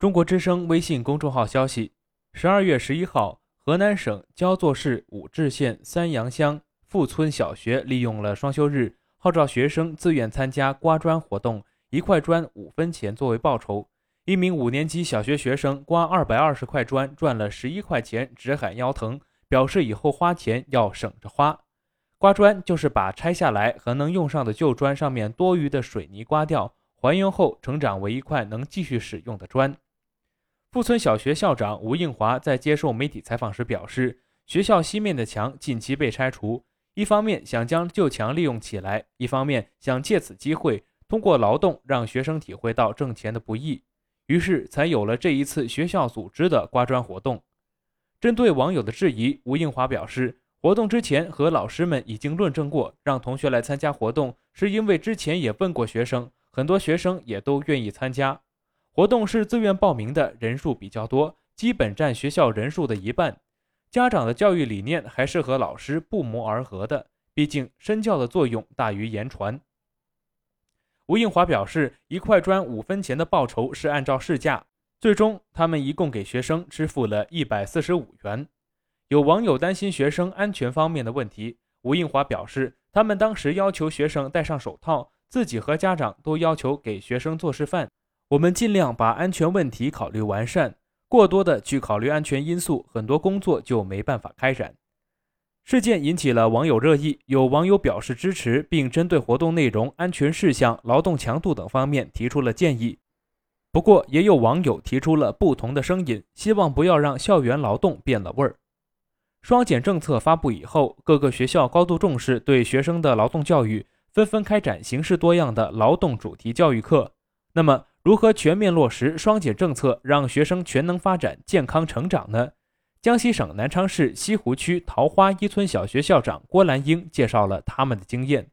中国之声微信公众号消息：十二月十一号，河南省焦作市武陟县三阳乡富村小学利用了双休日，号召学生自愿参加刮砖活动，一块砖五分钱作为报酬。一名五年级小学学生刮二百二十块砖，赚了十一块钱，直喊腰疼，表示以后花钱要省着花。刮砖就是把拆下来和能用上的旧砖上面多余的水泥刮掉，还原后成长为一块能继续使用的砖。富村小学校长吴应华在接受媒体采访时表示，学校西面的墙近期被拆除，一方面想将旧墙利用起来，一方面想借此机会通过劳动让学生体会到挣钱的不易，于是才有了这一次学校组织的刮砖活动。针对网友的质疑，吴应华表示，活动之前和老师们已经论证过，让同学来参加活动，是因为之前也问过学生，很多学生也都愿意参加。活动是自愿报名的人数比较多，基本占学校人数的一半。家长的教育理念还是和老师不谋而合的，毕竟身教的作用大于言传。吴应华表示，一块砖五分钱的报酬是按照市价，最终他们一共给学生支付了一百四十五元。有网友担心学生安全方面的问题，吴应华表示，他们当时要求学生戴上手套，自己和家长都要求给学生做示范。我们尽量把安全问题考虑完善，过多的去考虑安全因素，很多工作就没办法开展。事件引起了网友热议，有网友表示支持，并针对活动内容、安全事项、劳动强度等方面提出了建议。不过，也有网友提出了不同的声音，希望不要让校园劳动变了味儿。双减政策发布以后，各个学校高度重视对学生的劳动教育，纷纷开展形式多样的劳动主题教育课。那么，如何全面落实双减政策，让学生全能发展、健康成长呢？江西省南昌市西湖区桃花一村小学校长郭兰英介绍了他们的经验。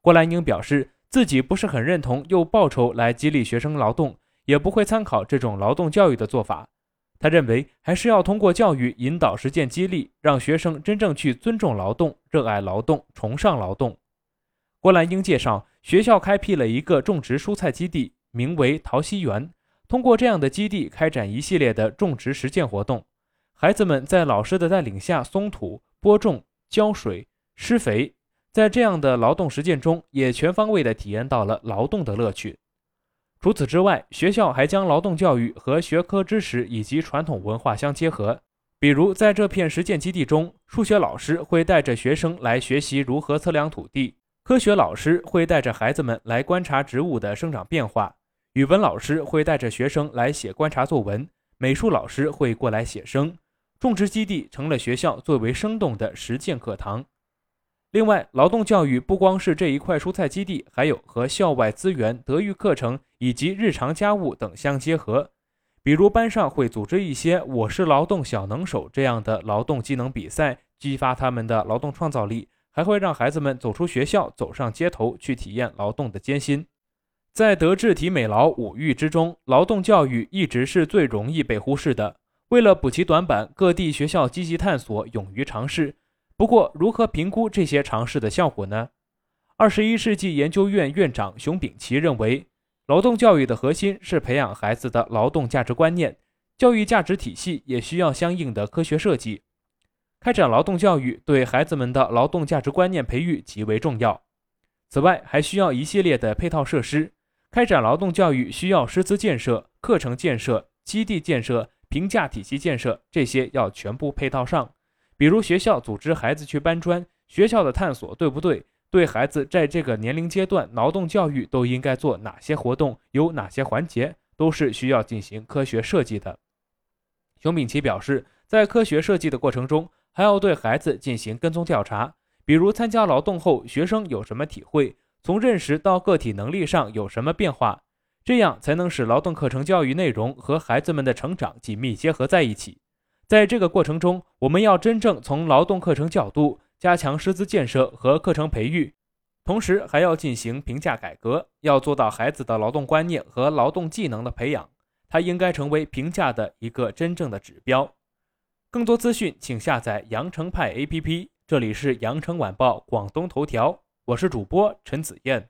郭兰英表示，自己不是很认同用报酬来激励学生劳动，也不会参考这种劳动教育的做法。他认为，还是要通过教育引导、实践激励，让学生真正去尊重劳动、热爱劳动、崇尚劳动。郭兰英介绍，学校开辟了一个种植蔬菜基地。名为桃溪园，通过这样的基地开展一系列的种植实践活动，孩子们在老师的带领下松土、播种、浇水、施肥，在这样的劳动实践中，也全方位地体验到了劳动的乐趣。除此之外，学校还将劳动教育和学科知识以及传统文化相结合，比如在这片实践基地中，数学老师会带着学生来学习如何测量土地，科学老师会带着孩子们来观察植物的生长变化。语文老师会带着学生来写观察作文，美术老师会过来写生。种植基地成了学校最为生动的实践课堂。另外，劳动教育不光是这一块蔬菜基地，还有和校外资源、德育课程以及日常家务等相结合。比如班上会组织一些“我是劳动小能手”这样的劳动技能比赛，激发他们的劳动创造力，还会让孩子们走出学校，走上街头去体验劳动的艰辛。在德智体美劳五育之中，劳动教育一直是最容易被忽视的。为了补齐短板，各地学校积极探索，勇于尝试。不过，如何评估这些尝试的效果呢？二十一世纪研究院院长熊丙奇认为，劳动教育的核心是培养孩子的劳动价值观念，教育价值体系也需要相应的科学设计。开展劳动教育对孩子们的劳动价值观念培育极为重要。此外，还需要一系列的配套设施。开展劳动教育需要师资建设、课程建设、基地建设、评价体系建设，这些要全部配套上。比如学校组织孩子去搬砖，学校的探索对不对？对孩子在这个年龄阶段，劳动教育都应该做哪些活动？有哪些环节都是需要进行科学设计的。熊丙奇表示，在科学设计的过程中，还要对孩子进行跟踪调查，比如参加劳动后，学生有什么体会？从认识到个体能力上有什么变化，这样才能使劳动课程教育内容和孩子们的成长紧密结合在一起。在这个过程中，我们要真正从劳动课程角度加强师资建设和课程培育，同时还要进行评价改革，要做到孩子的劳动观念和劳动技能的培养，它应该成为评价的一个真正的指标。更多资讯，请下载羊城派 APP。这里是羊城晚报广东头条。我是主播陈子燕。